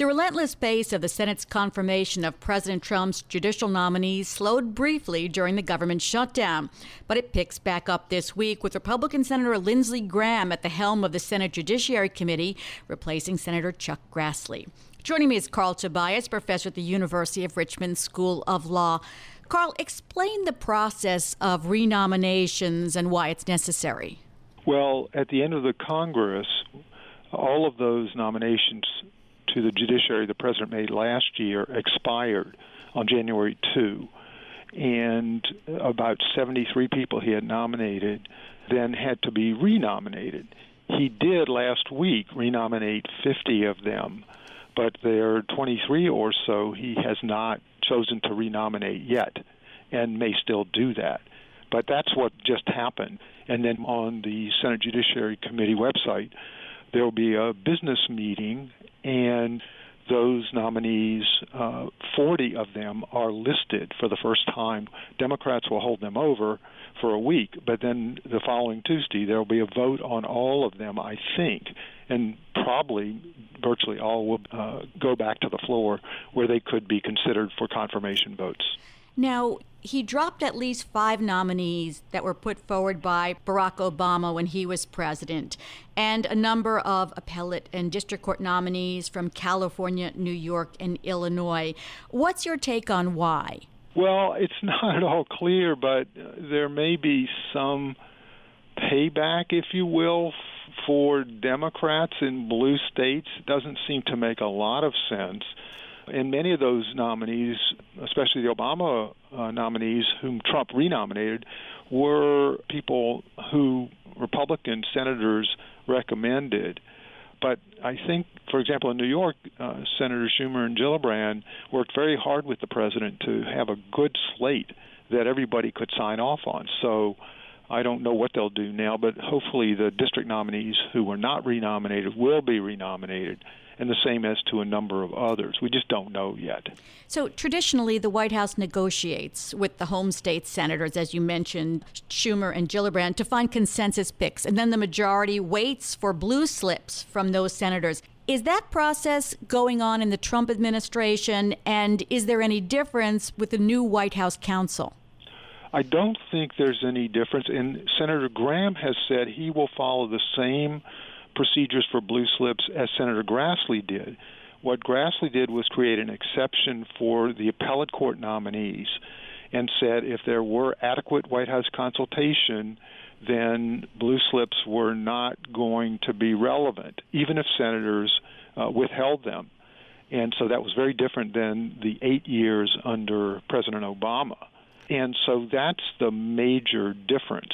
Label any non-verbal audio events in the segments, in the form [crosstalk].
The relentless pace of the Senate's confirmation of President Trump's judicial nominees slowed briefly during the government shutdown, but it picks back up this week with Republican Senator Lindsey Graham at the helm of the Senate Judiciary Committee, replacing Senator Chuck Grassley. Joining me is Carl Tobias, professor at the University of Richmond School of Law. Carl, explain the process of renominations and why it's necessary. Well, at the end of the Congress, all of those nominations to the judiciary the president made last year expired on January 2. And about 73 people he had nominated then had to be renominated. He did last week renominate 50 of them, but there are 23 or so he has not chosen to renominate yet and may still do that. But that's what just happened. And then on the Senate Judiciary Committee website, there will be a business meeting and those nominees, uh, 40 of them are listed for the first time. Democrats will hold them over for a week, but then the following Tuesday there will be a vote on all of them, I think, and probably virtually all will uh, go back to the floor where they could be considered for confirmation votes. Now, he dropped at least five nominees that were put forward by Barack Obama when he was president, and a number of appellate and district court nominees from California, New York, and Illinois. What's your take on why? Well, it's [laughs] not at all clear, but there may be some payback, if you will, for Democrats in blue states. It doesn't seem to make a lot of sense and many of those nominees, especially the Obama uh, nominees, whom Trump renominated, were people who Republican senators recommended. But I think, for example, in New York, uh, Senator Schumer and Gillibrand worked very hard with the president to have a good slate that everybody could sign off on. So I don't know what they'll do now, but hopefully the district nominees who were not renominated will be renominated and the same as to a number of others. We just don't know yet. So, traditionally, the White House negotiates with the home state senators, as you mentioned, Schumer and Gillibrand, to find consensus picks, and then the majority waits for blue slips from those senators. Is that process going on in the Trump administration, and is there any difference with the new White House counsel? I don't think there's any difference. And Senator Graham has said he will follow the same procedures for blue slips as Senator Grassley did. What Grassley did was create an exception for the appellate court nominees and said if there were adequate White House consultation, then blue slips were not going to be relevant, even if senators uh, withheld them. And so that was very different than the eight years under President Obama. And so that's the major difference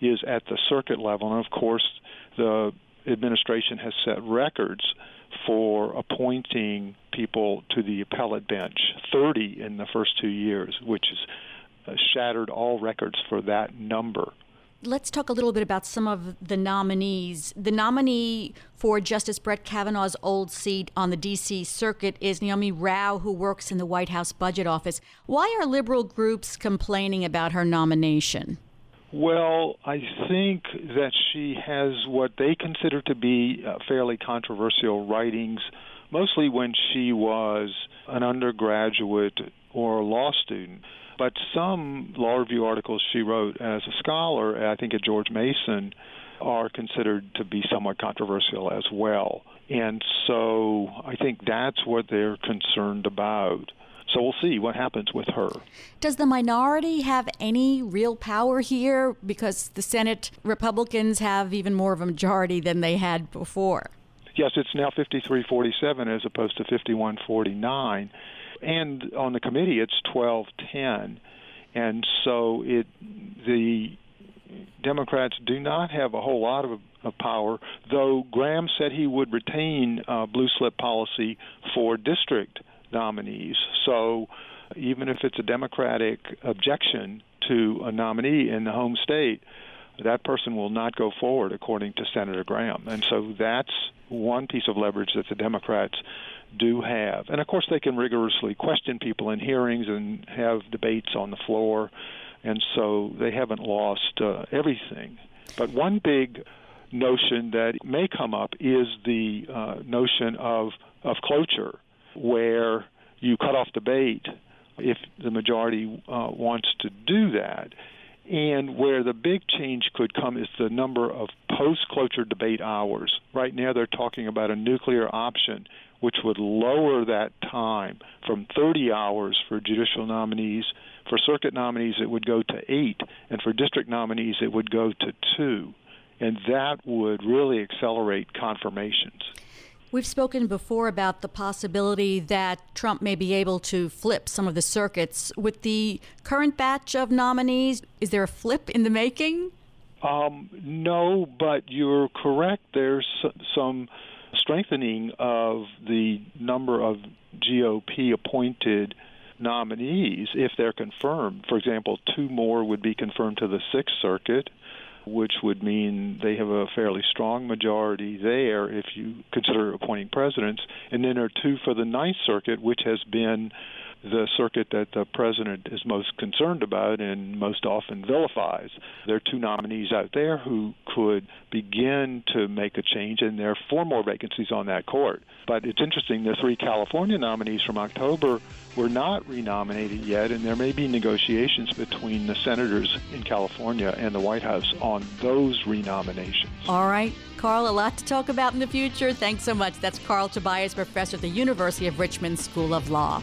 is at the circuit level. And of course, the administration has set records for appointing people to the appellate bench 30 in the first two years, which has uh, shattered all records for that number. Let's talk a little bit about some of the nominees. The nominee for Justice Brett Kavanaugh's old seat on the D.C. Circuit is Naomi Rao, who works in the White House Budget Office. Why are liberal groups complaining about her nomination? Well, I think that she has what they consider to be uh, fairly controversial writings, mostly when she was an undergraduate or a law student. But some law review articles she wrote as a scholar, I think at George Mason, are considered to be somewhat controversial as well. And so I think that's what they're concerned about. So we'll see what happens with her. Does the minority have any real power here? Because the Senate Republicans have even more of a majority than they had before. Yes, it's now 53 47 as opposed to 51 49. And on the committee, it's 12 10. And so it the Democrats do not have a whole lot of, of power, though Graham said he would retain uh, blue slip policy for district nominees. So even if it's a Democratic objection to a nominee in the home state, that person will not go forward, according to Senator Graham. And so that's one piece of leverage that the Democrats do have. And of course, they can rigorously question people in hearings and have debates on the floor. And so they haven't lost uh, everything. But one big notion that may come up is the uh, notion of, of cloture, where you cut off debate if the majority uh, wants to do that. And where the big change could come is the number of post cloture debate hours. Right now, they're talking about a nuclear option, which would lower that time from 30 hours for judicial nominees. For circuit nominees, it would go to eight, and for district nominees, it would go to two. And that would really accelerate confirmations. We've spoken before about the possibility that Trump may be able to flip some of the circuits. With the current batch of nominees, is there a flip in the making? Um, no, but you're correct. There's some strengthening of the number of GOP appointed nominees if they're confirmed. For example, two more would be confirmed to the Sixth Circuit which would mean they have a fairly strong majority there if you consider appointing presidents. And then there are two for the Ninth Circuit, which has been the circuit that the president is most concerned about and most often vilifies. There are two nominees out there who could begin to make a change, and there are four more vacancies on that court. But it's interesting, the three California nominees from October were not renominated yet, and there may be negotiations between the senators in California and the White House on those renominations. All right. Carl, a lot to talk about in the future. Thanks so much. That's Carl Tobias, professor at the University of Richmond School of Law.